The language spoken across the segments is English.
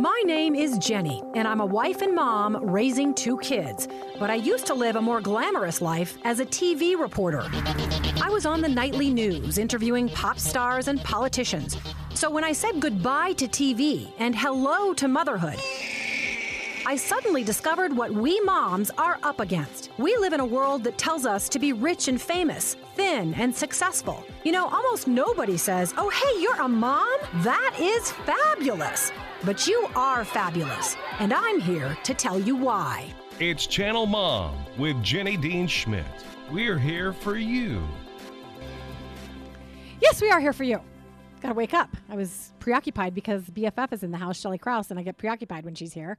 My name is Jenny, and I'm a wife and mom raising two kids. But I used to live a more glamorous life as a TV reporter. I was on the nightly news interviewing pop stars and politicians. So when I said goodbye to TV and hello to motherhood, I suddenly discovered what we moms are up against. We live in a world that tells us to be rich and famous, thin and successful. You know, almost nobody says, Oh, hey, you're a mom? That is fabulous. But you are fabulous, and I'm here to tell you why. It's Channel Mom with Jenny Dean Schmidt. We're here for you. Yes, we are here for you. Gotta wake up. I was preoccupied because BFF is in the house, Shelly Kraus, and I get preoccupied when she's here.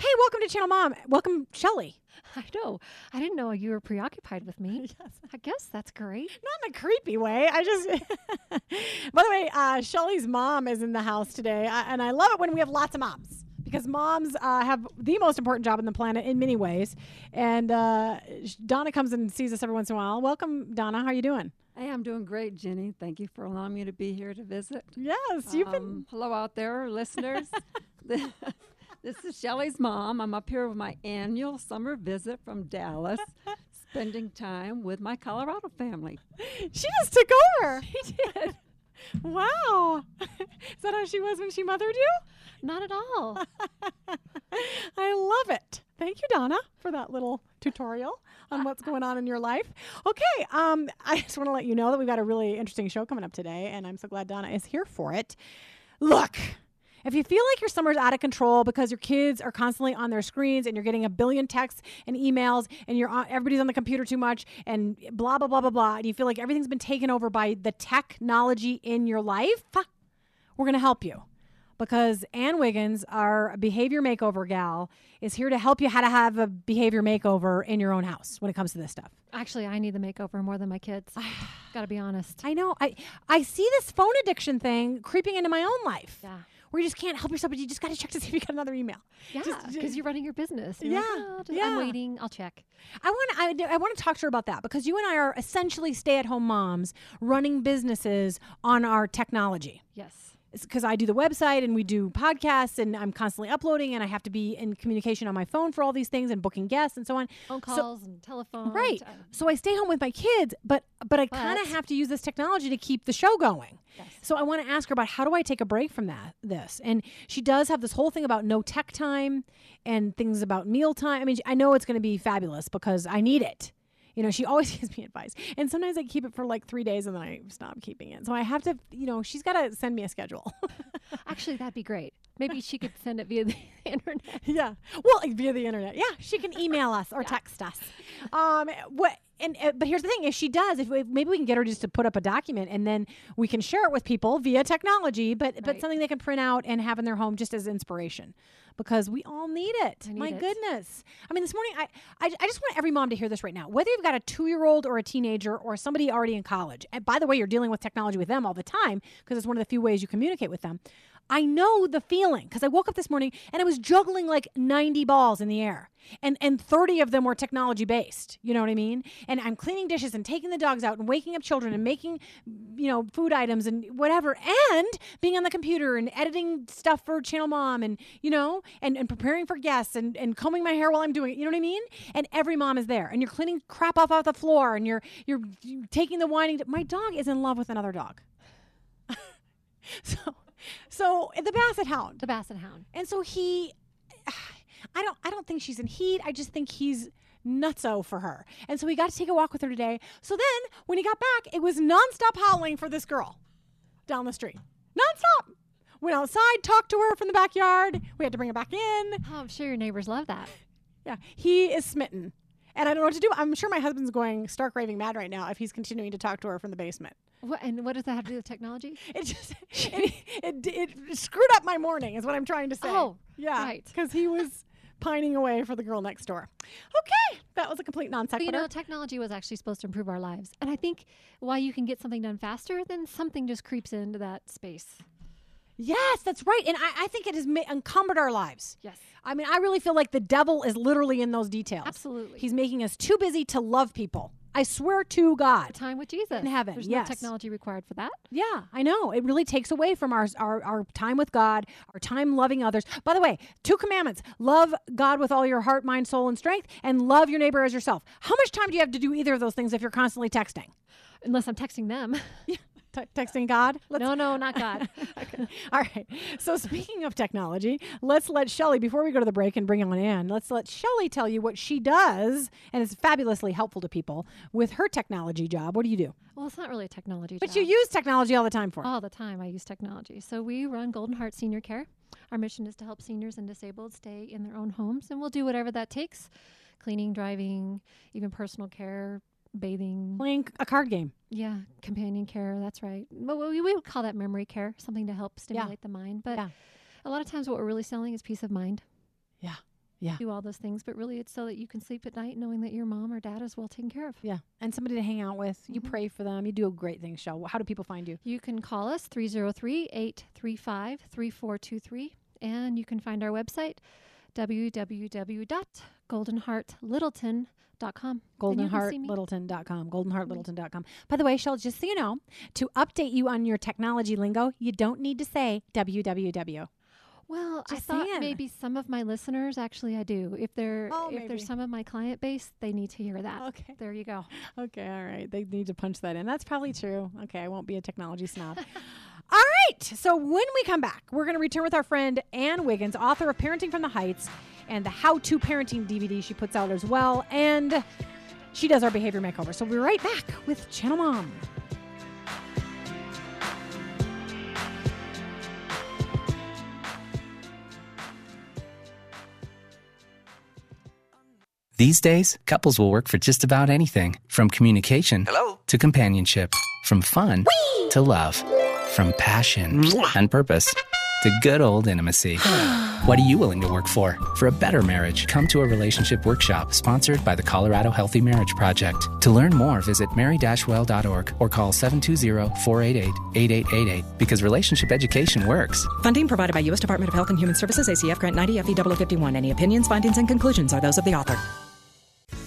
Hey, welcome to Channel Mom. Welcome, Shelly. I know. I didn't know you were preoccupied with me. yes. I guess that's great. Not in a creepy way. I just. By the way, uh, Shelly's mom is in the house today, uh, and I love it when we have lots of moms because moms uh, have the most important job on the planet in many ways. And uh, Donna comes and sees us every once in a while. Welcome, Donna. How are you doing? Hey, I'm doing great, Jenny. Thank you for allowing me to be here to visit. Yes, you've Um, been. Hello out there, listeners. This is Shelly's mom. I'm up here with my annual summer visit from Dallas, spending time with my Colorado family. She just took over. She did. wow. Is that how she was when she mothered you? Not at all. I love it. Thank you, Donna, for that little tutorial on what's going on in your life. Okay, um, I just want to let you know that we've got a really interesting show coming up today, and I'm so glad Donna is here for it. Look, if you feel like your summer's out of control because your kids are constantly on their screens and you're getting a billion texts and emails and you're on, everybody's on the computer too much and blah blah blah blah blah, and you feel like everything's been taken over by the technology in your life, we're going to help you because Ann Wiggins, our behavior makeover gal, is here to help you how to have a behavior makeover in your own house when it comes to this stuff. Actually, I need the makeover more than my kids. Gotta be honest. I know. I I see this phone addiction thing creeping into my own life. Yeah. Where you just can't help yourself, but you just got to check to see if you got another email. Yeah, because you're running your business. You're like, Yeah, "Oh, just- yeah. I'm waiting. I'll check. I want I, I want to talk to her about that because you and I are essentially stay-at-home moms running businesses on our technology. Yes. Because I do the website and we do podcasts and I'm constantly uploading and I have to be in communication on my phone for all these things and booking guests and so on. Phone So- calls and telephone. right. So I stay home with my kids, but but I kind of have to use this technology to keep the show going. Yes. So I want to ask her about how do I take a break from that this. And she does have this whole thing about no tech time and things about meal time. I mean, I know it's going to be fabulous because I need it. You know, she always gives me advice. And sometimes I keep it for like 3 days and then I stop keeping it. So I have to, you know, she's got to send me a schedule. Actually, that'd be great. Maybe she could send it via the internet. Yeah. Well, via the internet. Yeah, she can email us or text us. Um, what? And uh, but here's the thing: if she does, if we, maybe we can get her just to put up a document, and then we can share it with people via technology, but but something they can print out and have in their home just as inspiration, because we all need it. I My it. goodness. I mean, this morning, I, I I just want every mom to hear this right now. Whether you've got a two year old or a teenager or somebody already in college, and by the way, you're dealing with technology with them all the time because it's one of the few ways you communicate with them. I know the feeling because I woke up this morning and I was juggling like 90 balls in the air. And and 30 of them were technology based. You know what I mean? And I'm cleaning dishes and taking the dogs out and waking up children and making you know food items and whatever and being on the computer and editing stuff for Channel Mom and you know and, and preparing for guests and, and combing my hair while I'm doing it. You know what I mean? And every mom is there and you're cleaning crap off off the floor and you're you're, you're taking the whining my dog is in love with another dog. so so eh, the basset hound. The Basset Hound. and so he i don't i don't think she's in heat. I just think he's nutso for her. And so we got to take a walk with her today. So then when he got back it was nonstop howling for this girl down the street. Nonstop. Went outside talked to her from the backyard. We had to bring her back in. Oh, I'm sure your neighbors love that. yeah he is smitten. And i don't know what to do. I'm sure my husband's going stark raving mad right now if he's continuing to talk to her from the basement What, and what does that have to do with technology? it just it, it, it screwed up my morning is what i'm trying to say Oh, yeah right. because he was pining away for the girl next door okay that was a complete non But sequitur you know, technology was actually supposed to improve our lives. And I think why you can get something done faster, then something just creeps into that space. yes that's right and i, I think it has ma- encumbered our lives Yes. i mean i really feel like the devil is literally in those details Absolutely. he's making us too busy to love people I swear to God. Time with Jesus In heaven, There's yes. no technology required for that. Yeah, I know. It really takes away from our, our our time with God, our time loving others. By the way, two commandments: love God with all your heart, mind, soul, and strength, and love your neighbor as yourself. How much time do you have to do either of those things if you're constantly texting? Unless I'm texting them. Te- texting God? Let's no, no, not God. All right. So speaking of technology, let's let Shelly, before we go to the break and bring on Ann, let's let Shelly tell you what she does, and it's fabulously helpful to people with her technology job. What do you do? well, it's not really a technology job. But job. you use technology all the time for. it. All the time, I use technology. So we run Golden Heart Senior Care. Our mission is to help seniors and disabled stay in their own homes, and we'll do whatever that takes cleaning, driving, even personal care, bathing. Playing a card game. Yeah, companion care. That's right. But we, we would call that memory care, something to help stimulate the mind. But Yeah. a lot of times, what we're really selling is peace of mind. Yeah. Yeah. Do all those things, but really, it's so that you can sleep at night knowing that your mom or dad is well taken care of. Yeah. And somebody to hang out with. You mm-hmm. pray for them. You do a great thing, Shell. How do people find you? You can call us 303 835 3423, and you can find our website www.goldenheartlittleton.com. And you can see me. goldenheartlittleton.com goldenheartlittleton.com by the way Shell, just so you know to update you on your technology lingo you don't need to say www Well, I thought saying. maybe some of my listeners actually I do. If they're Oh, if maybe. they're some of my client base, they need to hear that. Okay. There you go. okay all right they need to punch that in that's probably mm-hmm. true okay i won't be a technology snob all right so when we come back we're going to return with our friend ann wiggins author of parenting from the heights and the how to parenting dvd she puts out as well and she does our behavior makeover. So we'll be right back with channel mom. These days, couples will work for just about anything from communication Hello? to companionship, from fun to love, from passion and purpose to good old intimacy. what are you willing to work for? For a better marriage, come to a relationship workshop sponsored by the Colorado Healthy Marriage Project. To learn more, visit mary-well.org or call 720-488-8888 because relationship education works. Funding provided by U.S. Department of Health and Human Services, ACF Grant 90 FEW 51. Any opinions, findings, and conclusions are those of the author.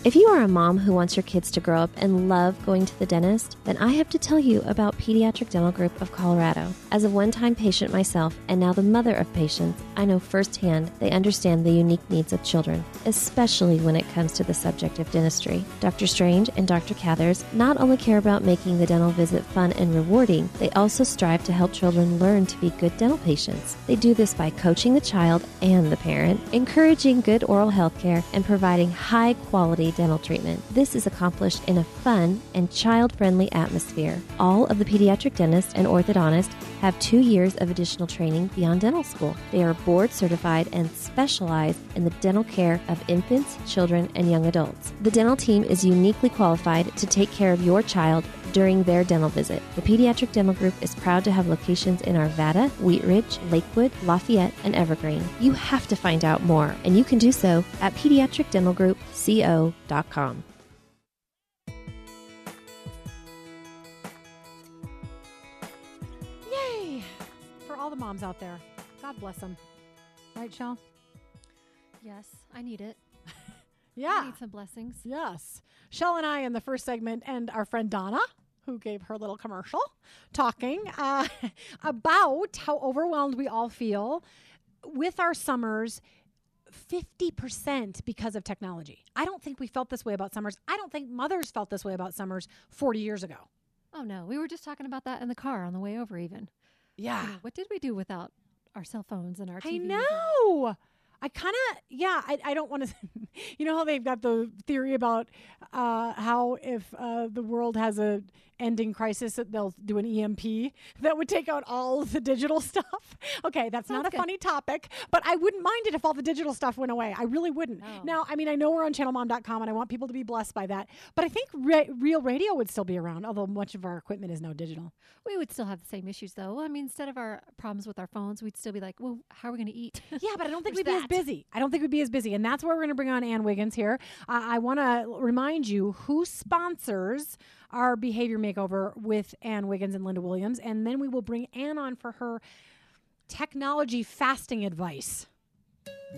If you are a mom who wants your kids to grow up and love going to the dentist, then I have to tell you about Pediatric Dental Group of Colorado. As a one time patient myself, and now the mother of patients, I know firsthand they understand the unique needs of children, especially when it comes to the subject of dentistry. Dr. Strange and Dr. Cathers not only care about making the dental visit fun and rewarding, they also strive to help children learn to be good dental patients. They do this by coaching the child and the parent, encouraging good oral health care, and providing high quality dental treatment. This is accomplished in a fun and child friendly atmosphere. All of the pediatric dentists and orthodontists have two years of additional training beyond dental school. They are board certified and specialize in the dental care of infants, children, and young adults. The dental team is uniquely qualified to take care of your child during their dental visit. The Pediatric Dental Group is proud to have locations in Arvada, Wheat Ridge, Lakewood, Lafayette, and Evergreen. You have to find out more, and you can do so at pediatricdentalgroupco.com. Yay! For all the moms out there, God bless them. Right, Shell? Yes, I need it. yeah. I Yeah. need some blessings. Yes. Shell and I in the first segment, and our friend Donna, who gave her little commercial, talking uh, about how overwhelmed we all feel with our summers. 50% because of technology. I don't think we felt this way about summers. I don't think mothers felt this way about summers 40 years ago. Oh no, we were just talking about that in the car on the way over. Even Yeah. You know, what did we do without our cell phones and our? I TVs and- know. I kind of, yeah, I, I don't want to, you know how they've got the theory about uh, how if uh, the world has a ending crisis, that they'll do an EMP that would take out all the digital stuff. Okay, that's not a good. funny topic, but I wouldn't mind it if all the digital stuff went away. I really wouldn't. No. Now, I mean, I know we're on channelmom.com and I want people to be blessed by that, but I think re- real radio would still be around, although much of our equipment is now digital. We would still have the same issues though. I mean, instead of our problems with our phones, we'd still be like, well, how are we going to eat? Yeah, but I don't think we'd be as busy. I don't think we'd be as busy. And that's where we're going to bring on Ann Wiggins here. Uh, I want to remind you who sponsors our behavior makeover with Ann Wiggins and Linda Williams. And then we will bring Ann on for her technology fasting advice.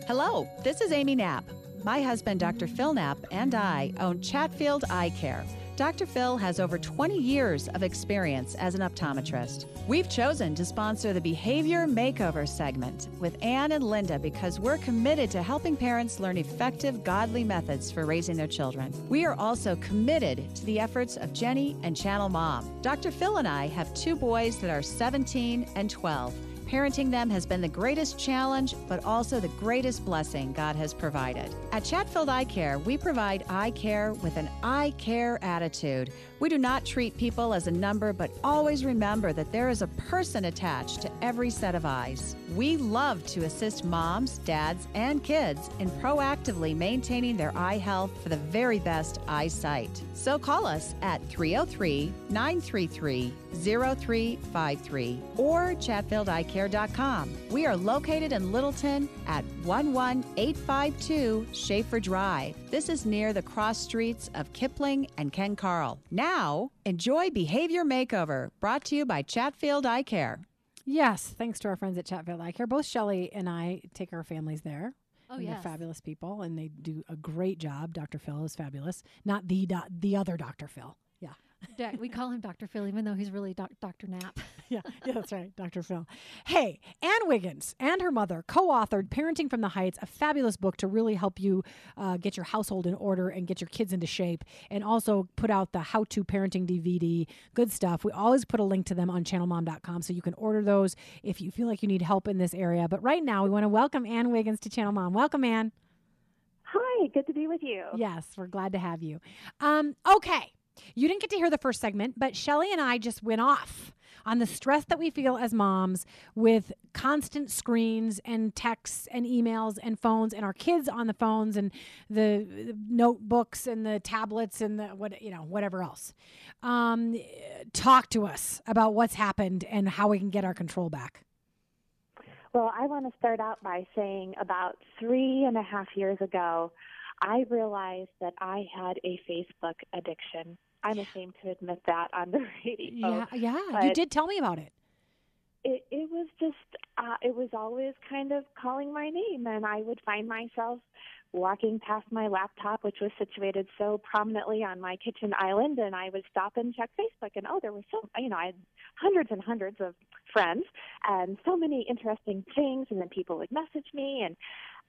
Hello, this is Amy Knapp. My husband, Dr. Phil Knapp, and I own Chatfield Eye Care. Dr. Phil has over 20 years of experience as an optometrist. We've chosen to sponsor the Behavior Makeover segment with Anne and Linda because we're committed to helping parents learn effective, godly methods for raising their children. We are also committed to the efforts of Jenny and Channel Mom. Dr. Phil and I have two boys that are 17 and 12. Parenting them has been the greatest challenge, but also the greatest blessing God has provided. At Chatfield Eye Care, we provide eye care with an eye care attitude. We do not treat people as a number, but always remember that there is a person attached to every set of eyes. We love to assist moms, dads, and kids in proactively maintaining their eye health for the very best eyesight. So call us at 303 933 0353 or chatfieldeyecare.com. We are located in Littleton at 11852 Schaefer Drive. This is near the cross streets of Kipling and Ken Caryl. Now, enjoy Behavior Makeover, brought to you by Chatfield Eye Care. Yes, thanks to our friends at Chatfield Eye Care. Both Shelly and I take our families there. Oh, and yes. They're fabulous people, and they do a great job. Dr. Phil is fabulous. Not the doc- the other Dr. Phil. Yeah. Doc- we call him Dr. Phil, even though he's really doc- Dr. Knapp. yeah, yeah, that's right, Dr. Phil. Hey, Ann Wiggins and her mother co-authored "Parenting from the Heights," a fabulous book to really help you uh, get your household in order and get your kids into shape, and also put out the "How-to Parenting" DVD. Good stuff. We always put a link to them on ChannelMom.com, so you can order those if you feel like you need help in this area. But right now, we want to welcome Ann Wiggins to Channel Mom. Welcome, Ann. Hi, good to be with you. Yes, we're glad to have you. Um, okay. You didn't get to hear the first segment, but Shelly and I just went off on the stress that we feel as moms with constant screens and texts and emails and phones and our kids on the phones and the, notebooks and the tablets and the what you know whatever else. Um, talk to us about what's happened and how we can get our control back. Well, I want to start out by saying about three and a half years ago, I realized that I had a Facebook addiction. I'm ashamed to admit that on the radio. Yeah, yeah, you did tell me about it. It, it was just, uh, it was always kind of calling my name, and I would find myself walking past my laptop, which was situated so prominently on my kitchen island, and I would stop and check Facebook, and oh, there was so, you know, I had hundreds and hundreds of friends, and so many interesting things, and then people would message me, and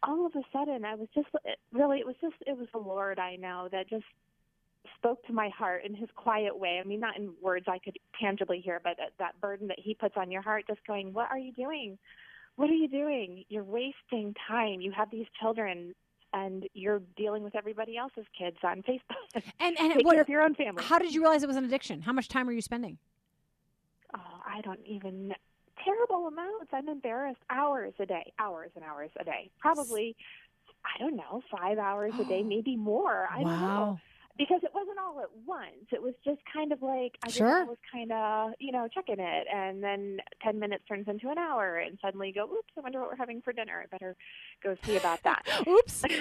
all of a sudden, I was just really, it was just, it was the Lord I know that just spoke to my heart in his quiet way. I mean, not in words I could tangibly hear, but that, that burden that he puts on your heart, just going, What are you doing? What are you doing? You're wasting time. You have these children and you're dealing with everybody else's kids on Facebook. And and Take what, care of your own family. How did you realize it was an addiction? How much time are you spending? Oh, I don't even terrible amounts. I'm embarrassed. Hours a day, hours and hours a day. Probably, I don't know, five hours a day, maybe more. I don't know. Wow. Because it wasn't all at once. It was just kind of like I Sure. was kind of, you know, checking it, and then ten minutes turns into an hour, and suddenly you go, "Oops! I wonder what we're having for dinner. I better go see about that." Oops. yeah. I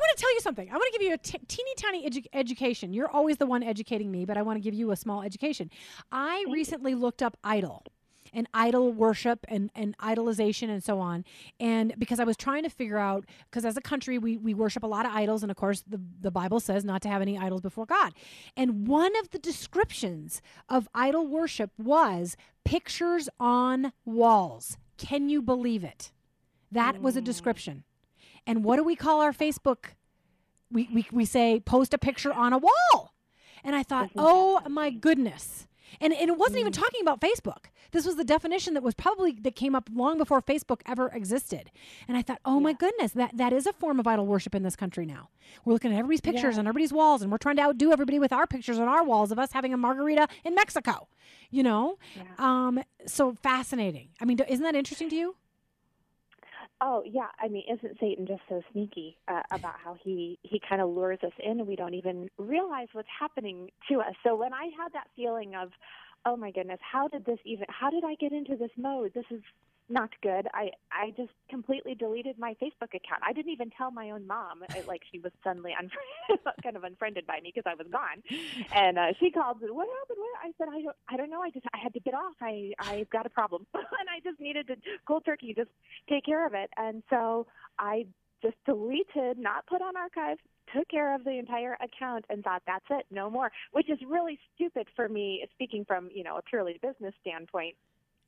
want to tell you something. I want to give you a t- teeny tiny edu- education. You're always the one educating me, but I want to give you a small education. I recently looked up idol and idol worship and, and idolization and so on. And because I was trying to figure out, because as a country, we, we worship a lot of idols. And of course, the, the Bible says not to have any idols before God. And one of the descriptions of idol worship was pictures on walls. Can you believe it? That was a description. And what do we call our Facebook? We, we, we say post a picture on a wall. And I thought, oh my goodness. And, and it wasn't even talking about Facebook. This was the definition that was probably that came up long before Facebook ever existed. And I thought, oh my goodness, that, that is a form of idol worship in this country now. We're looking at everybody's pictures on everybody's walls, and we're trying to outdo everybody with our pictures on our walls of us having a margarita in Mexico. You know, um, so fascinating. I mean, isn't that interesting to you? Oh yeah, I mean, isn't Satan just so sneaky uh, about how he he kind of lures us in, and we don't even realize what's happening to us. So when I had that feeling of, oh my goodness, how did this even? How did I get into this mode? This is not good. I I just completely deleted my Facebook account. I didn't even tell my own mom. It, like she was suddenly unfriended, kind of unfriended by me because I was gone, and uh, she called. What happened? What? I said I don't I don't know. I just I had to get off. I I've got a problem, and I just needed to cold turkey just take care of it. And so I just deleted, not put on archive, took care of the entire account and thought that's it, no more, which is really stupid for me. Speaking from you know a purely business standpoint,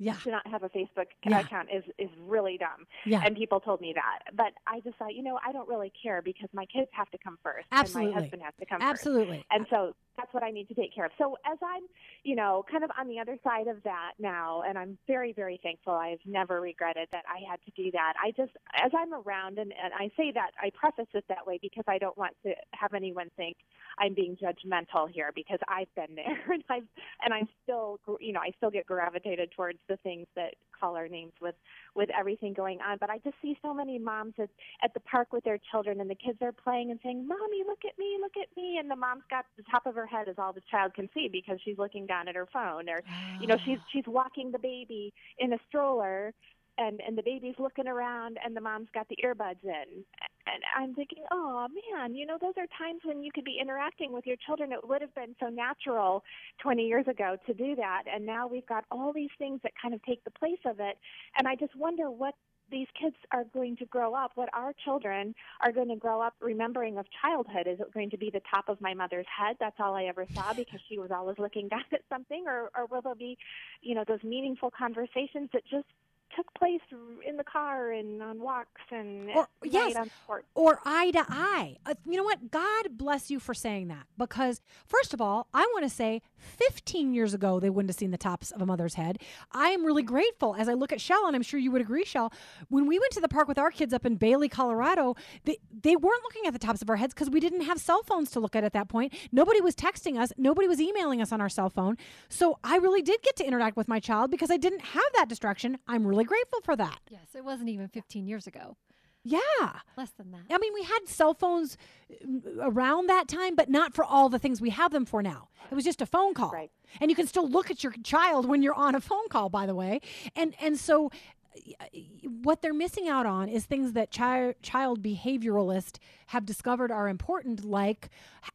Yeah. to not have a Facebook Yeah. account is is really dumb. Yeah. And people told me that, but I just thought, you know, I don't really care because my kids have to come first, Absolutely. and my husband has to come first. Absolutely. And so that's what I need to take care of. So as I'm, you know, kind of on the other side of that now, and I'm very, very thankful. I've never regretted that I had to do that. I just, as I'm around, and, and I say that, I preface it that way because I don't want to have anyone think I'm being judgmental here because I've been there and I've, and I'm still, you know, I still get gravitated towards the things that call our names with, with everything going on. But I just see so many moms at, at the park with their children and the kids are playing and saying, Mommy, look at me, look at me. And the mom's got the top of her head is all the child can see because she's looking down at her phone or, you know, she's, ah. she's walking the baby in a stroller and and the baby's looking around and the mom's got the earbuds in and i'm thinking oh man you know those are times when you could be interacting with your children it would have been so natural 20 years ago to do that and now we've got all these things that kind of take the place of it and i just wonder what these kids are going to grow up, what our children are going to grow up remembering of childhood. Is it going to be the top of my mother's head? That's all I ever saw because she was always looking down at something, or, or will there be, you know, those meaningful conversations that just took place in the car and on walks and Or- yes. on sports. or eye to eye. Uh, you know what? God bless you for saying that because, first of all, I want to say 15 years ago, they wouldn't have seen the tops of a mother's head. I am really grateful as I look at Shell, and I'm sure you would agree, Shell. When we went to the park with our kids up in Bailey, Colorado, they, they weren't looking at the tops of our heads because we didn't have cell phones to look at at that point. Nobody was texting us, nobody was emailing us on our cell phone. So I really did get to interact with my child because I didn't have that distraction. I'm really grateful for that. Yes, it wasn't even 15 years ago. Yeah. Less than that. I mean, we had cell phones uh, around that time, but not for all the things we have them for now. It was just a phone call, Right. and you can still look at your child when you're on a phone call. By the way, and and so what they're missing out on is things that chi- child behavioralists have discovered are important, like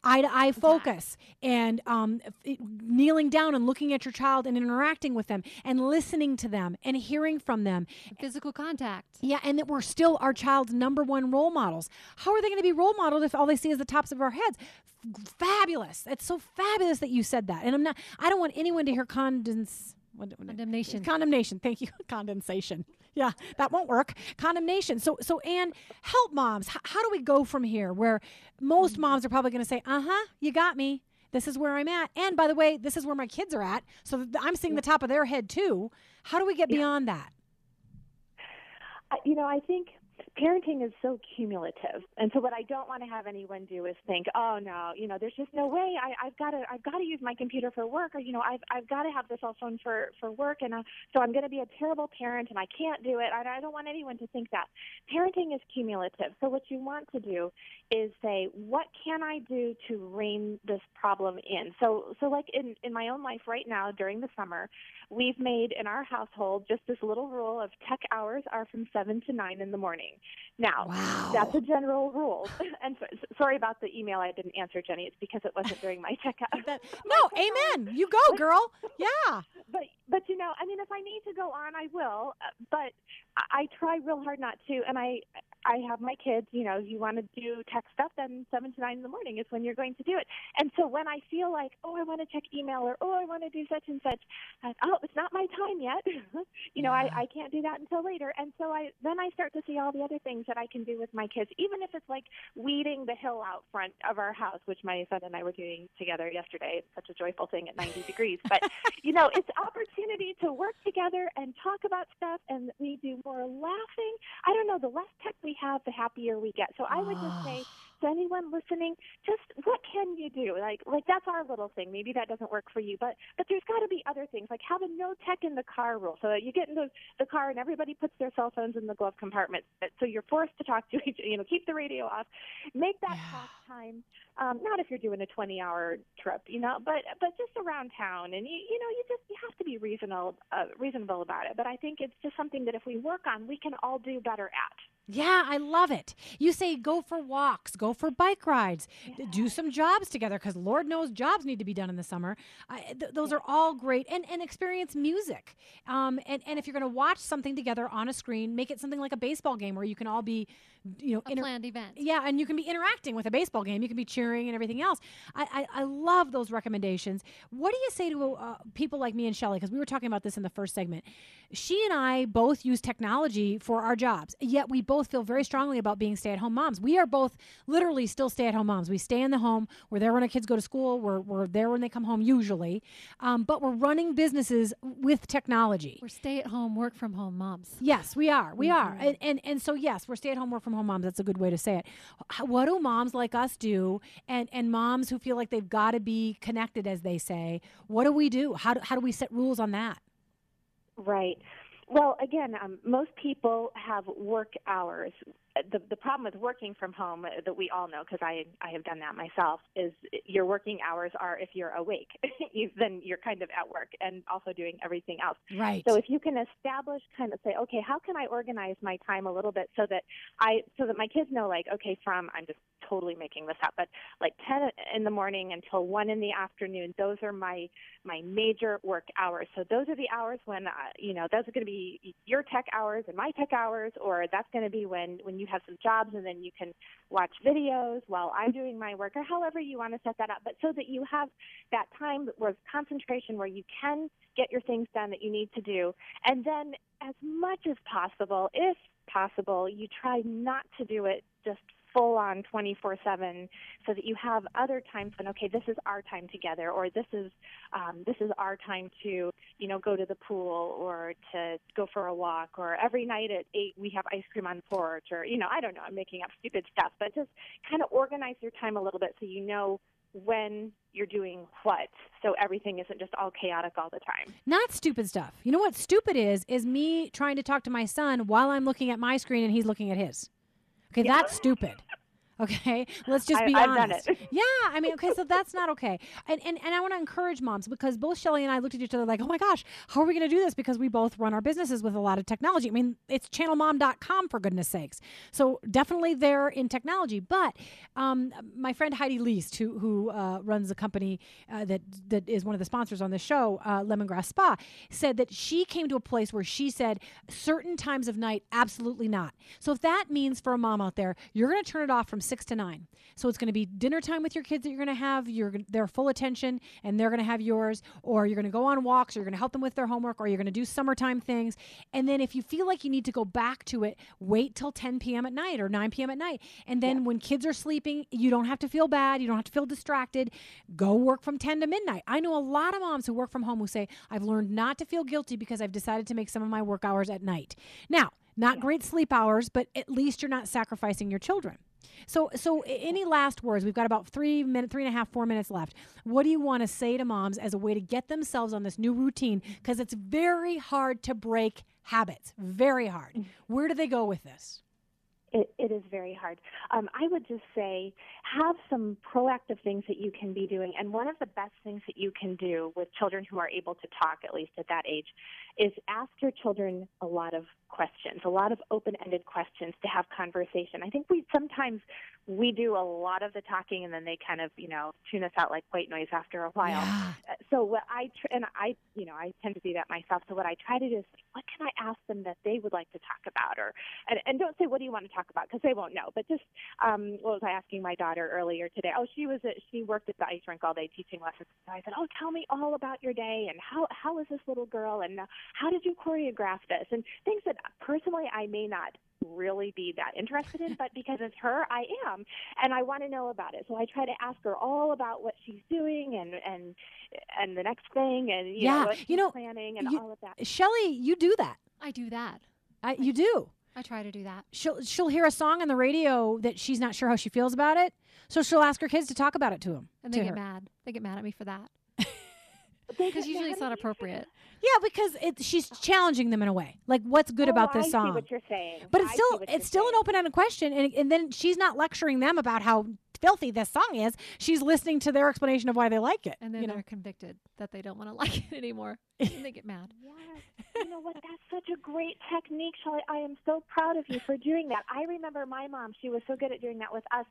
eye to eye focus and um, it- kneeling down and looking at your child and interacting with them and listening to them and hearing from them Physical contact. yeah, and that we're still our child's number one role models. How are they going to be role modeled if all they see is the tops of our heads? F- Fabulous. It's so fabulous that you said that. And I'm not, I don't want anyone to hear condens. What, what- Condemnation. Condemnation. Thank you. Condensation. Yeah, that won't work. Condemnation. So, so Anne, help moms. H- how do we go from here? Where most moms are probably going to say, "Uh huh, you got me. This is where I'm at." And by the way, this is where my kids are at. So th- I'm seeing the top of their head too. How do we get beyond that? I- you know, I think parenting is so cumulative, and so what I don't want to have anyone do is think, oh no, you know, there's just no way. I, I've got to, I've got to use my computer for work, or you know, I've, I've got to have the cell phone for for work, and uh, so I'm going to be a terrible parent, and I can't do it. I, I don't want anyone to think that. Parenting is cumulative. So what you want to do is say, what can I do to rein this problem in? So, so like in in my own life right now during the summer, we've made in our household just this little rule of tech hours are from seven to nine in the morning. Now, Wow. that's a general rule. and so, sorry about the email I didn't answer, Jenny. It's because it wasn't during my. That, no, amen. You go, girl. Yeah. but but you know, I mean, if I need to go on, I will. uh, But I, I try real hard not to. And I I have my kids. You know, you want to do tech stuff, then seven to nine in the morning is when you're going to do it. And so when I feel like, oh, I want to check email or oh, I want to do such and such, oh, it's not my time yet. you know, I I can't do that until later. And so I then I start to see all the other things that I can do with my kids, even if it's like weeding the hill out front of our house, which my son and I were doing together yesterday. It's such a joyful thing at 90 degrees. But you know, it's opportunity to work together and talk about stuff, and we do more laughing. I don't know. The less tech we have, the happier we get. So I would just say to anyone listening, just what can you do? Like, like that's our little thing. Maybe that doesn't work for you, but but there's got to be other things, like have a no tech in the car rule, so that you get into the car and everybody puts their cell phones in the glove compartment. So you're forced to talk to each. You know, keep the radio off. Make that talk time. Um, not if you're doing a 20-hour trip, you know, but but just around town, and you you know you just you have to be reasonable uh, reasonable about it. But I think it's just something that if we work on, we can all do better at. Yeah, I love it. You say go for walks, go for bike rides, d- do some jobs together because Lord knows jobs need to be done in the summer. I, th- those are all great, and and experience music. Um, and and if you're going to watch something together on a screen, make it something like a baseball game where you can all be, you know, A planned event. Yeah, and you can be interacting with a baseball game. You can be cheering and everything else. I I, I love those recommendations. What do you say to uh, people like me and Shelly? Because we were talking about this in the first segment. She and I both use technology for our jobs, yet we both feel very strongly about being stay at home moms. We are both literally still stay at home moms. We stay in the home. We're there when our kids go to school. We're, we're there when they come home, usually. Um, but we're running businesses with technology. We're stay at home, work from home moms. Yes, we are. We are. And, and and so yes, we're stay at home work from home moms. That's a good way to say it. What do moms like us do and and moms who feel like they've got to be connected as they say, what do we do? How do, how do we set rules on that? Right. Well, again, um, most people have work hours. The the problem with working from home that we all know because I I have done that myself is your working hours are if you're awake, you, then you're kind of at work and also doing everything else. Right. So if you can establish kind of say, okay, how can I organize my time a little bit so that I so that my kids know like okay from I'm just totally making this up, but like 10 in the morning until 1 in the afternoon, those are my my major work hours. So those are the hours when uh, you know those are going to be your tech hours and my tech hours, or that's going to be when when you have some jobs and then you can watch videos while I'm doing my work, or however you want to set that up. But so that you have that time where concentration where you can get your things done that you need to do, and then as much as possible, if possible, you try not to do it just full on 24 7 so that you have other times when okay this is our time together or this is um, this is our time to you know go to the pool or to go for a walk or every night at eight we have ice cream on the porch or you know i don't know i'm making up stupid stuff but just kind of organize your time a little bit so you know when you're doing what so everything isn't just all chaotic all the time Not stupid stuff. You know what stupid is? Is me trying to talk to my son while I'm looking at my screen and he's looking at his. Okay, that's stupid. Okay, let's just be done honest. Yeah, I mean, okay, so that's not okay. And and, and I want to encourage moms because both Shelly and I looked at each other like, oh my gosh, how are we going to do this? Because we both run our businesses with a lot of technology. I mean, it's channelmom.com for goodness sakes. So definitely there in technology. But um, my friend Heidi Least, who who uh, runs a company uh, that that is one of the sponsors on the show, uh, Lemongrass Spa, said that she came to a place where she said certain times of night, absolutely not. So if that means for a mom out there, you're going to turn it off from six to nine. So it's going to be dinner time with your kids that you're going to have. You're their full attention, and they're going to have yours. Or you're going to go on walks, or you're going to help them with their homework, or you're going to do summertime things. And then if you feel like you need to go back to it, wait till 10 p.m. at night or 9 p.m. at night. And then when kids are sleeping, you don't have to feel bad. You don't have to feel distracted. Go work from 10 to midnight. I know a lot of moms who work from home who say, I've learned not to feel guilty because I've decided to make some of my work hours at night. Now, not great sleep hours, but at least you're not sacrificing your children. So, so any last words? We've got about three minute, three and a half, four minutes left. What do you want to say to moms as a way to get themselves on this new routine? Because it's very hard to break habits. Very hard. Mm. Where do they go with this? It, it is very hard. Um, I would just say have some proactive things that you can be doing. And one of the best things that you can do with children who are able to talk, at least at that age, is ask your children a lot of questions, a lot of open-ended questions to have conversation. I think we sometimes we do a lot of the talking, and then they kind of you know tune us out like white noise after a while. Uh, So what I tr- and I you know I tend to do that myself. So what I try to do is what can I ask them that they would like to talk about, or and, and don't say what do you want to talk about because they won't know. But just um, what was I asking my daughter earlier today? Oh, she was at, she worked at the ice rink all day teaching lessons. So I said, oh, tell me all about your day and how how is this little girl and how did you choreograph this and things that personally I may not really be that interested in, but because it's her, I am, and I want to know about it. So I try to ask her all about what she's doing and and and the next thing and you Yeah, know what you she's know, planning and you- all of that. Shelly, you do that. I do that. I, you do. I try to do that. She'll she'll hear a song on the radio that she's not sure how she feels about it, so she'll ask her kids to talk about it to him. And they to get her. mad. They get mad at me for that. They Because usually it's not appropriate. Yeah, because it, she's challenging them in a way. Like, what's good Oh, about I this see song? what you're saying. But it's I still it's still an open-ended question, and and then she's not lecturing them about how filthy this song is. She's listening to their explanation of why they like it. And then you know? they're convicted that they don't want to like it anymore. And they get mad. Yes. You know what? That's such a great technique, Shelley. I am so proud of you for doing that. I remember my mom, she was so good at doing that with us.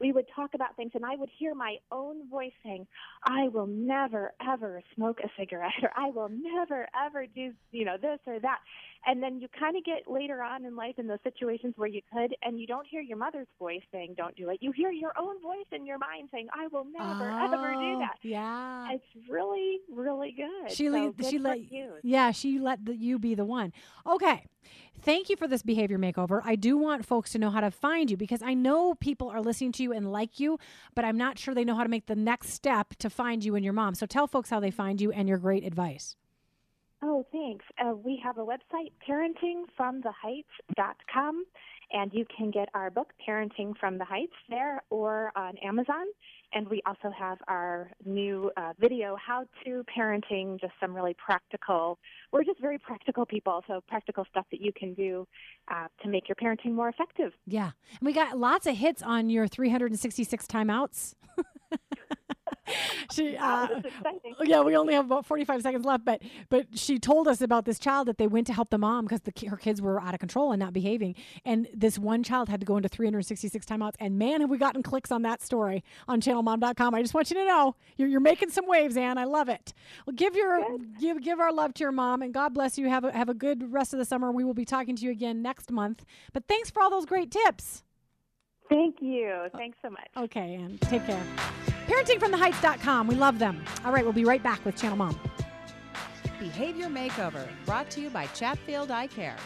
We would talk about things, and I would hear my own voice saying, I will never, ever smoke a cigarette, or I will never, ever do, you know, this or that. And then you kind of get later on in life in those situations where you could, and you don't hear your mother's voice saying, don't do it. You hear your own voice in your mind saying, I will never, ever do Oh, that. Yeah. It's really, really good. She so let good she let you. yeah she let the, you be the one. Okay, thank you for this behavior makeover. I do want folks to know how to find you because I know people are listening to you and like you, but I'm not sure they know how to make the next step to find you and your mom. So tell folks how they find you and your great advice. Oh, thanks. Uh, we have a website, parentingfromtheheights.com, and you can get our book, Parenting from the Heights, there or on Amazon. And we also have our new uh, video, How to Parenting, just some really practical, we're just very practical people, so practical stuff that you can do uh, to make your parenting more effective. Yeah, and we got lots of hits on your 366 timeouts. she, uh, exciting. yeah, we only have about 45 seconds left, but but she told us about this child that they went to help the mom because the, her kids were out of control and not behaving, and this one child had to go into 366 timeouts. And man, have we gotten clicks on that story on ChannelMom.com. I just want you to know you're, you're making some waves, Ann. I love it. Well, give your give give our love to your mom, and God bless you. Have a have a good rest of the summer. We will be talking to you again next month. But thanks for all those great tips. Thank you. Thanks so much. Okay, and take care. ParentingFromTheHeights.com. We love them. All right, we'll be right back with Channel Mom. Behavior Makeover, brought to you by Chatfield Eye Care.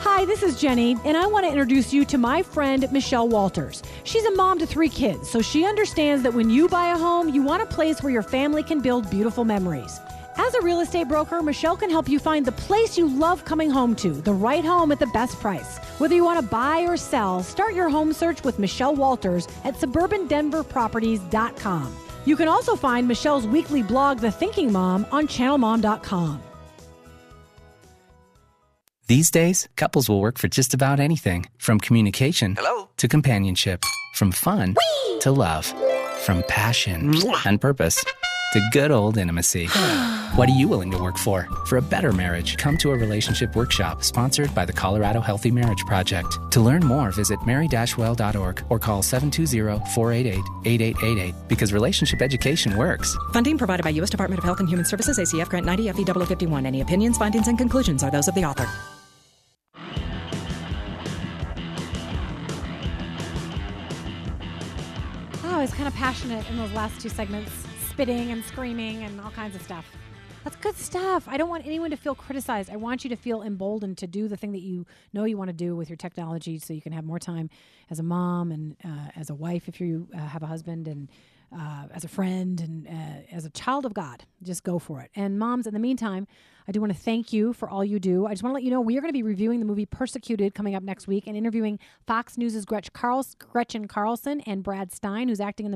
Hi, this is Jenny, and I want to introduce you to my friend Michelle Walters. She's a mom to three kids, so she understands that when you buy a home, you want a place where your family can build beautiful memories. As a real estate broker, Michelle can help you find the place you love coming home to, the right home at the best price. Whether you want to buy or sell, start your home search with Michelle Walters at suburbandenverproperties.com. You can also find Michelle's weekly blog, The Thinking Mom, on channelmom.com. These days, couples will work for just about anything from communication Hello? to companionship, from fun to love, from passion and purpose to good old intimacy. what are you willing to work for? For a better marriage, come to a relationship workshop sponsored by the Colorado Healthy Marriage Project. To learn more, visit mary-well.org or call 720-488-8888 because relationship education works. Funding provided by U.S. Department of Health and Human Services, ACF Grant 90 FE 51. Any opinions, findings, and conclusions are those of the author. Oh, I was kind of passionate in those last two segments, spitting and screaming and all kinds of stuff. That's good stuff. I don't want anyone to feel criticized. I want you to feel emboldened to do the thing that you know you want to do with your technology so you can have more time as a mom and uh, as a wife if you uh, have a husband and uh, as a friend and uh, as a child of God. Just go for it. And moms, in the meantime, I do want to thank you for all you do. I just want to let you know we are going to be reviewing the movie Persecuted coming up next week and interviewing Fox News' Gretchen, Gretchen Carlson and Brad Stine, who's acting in the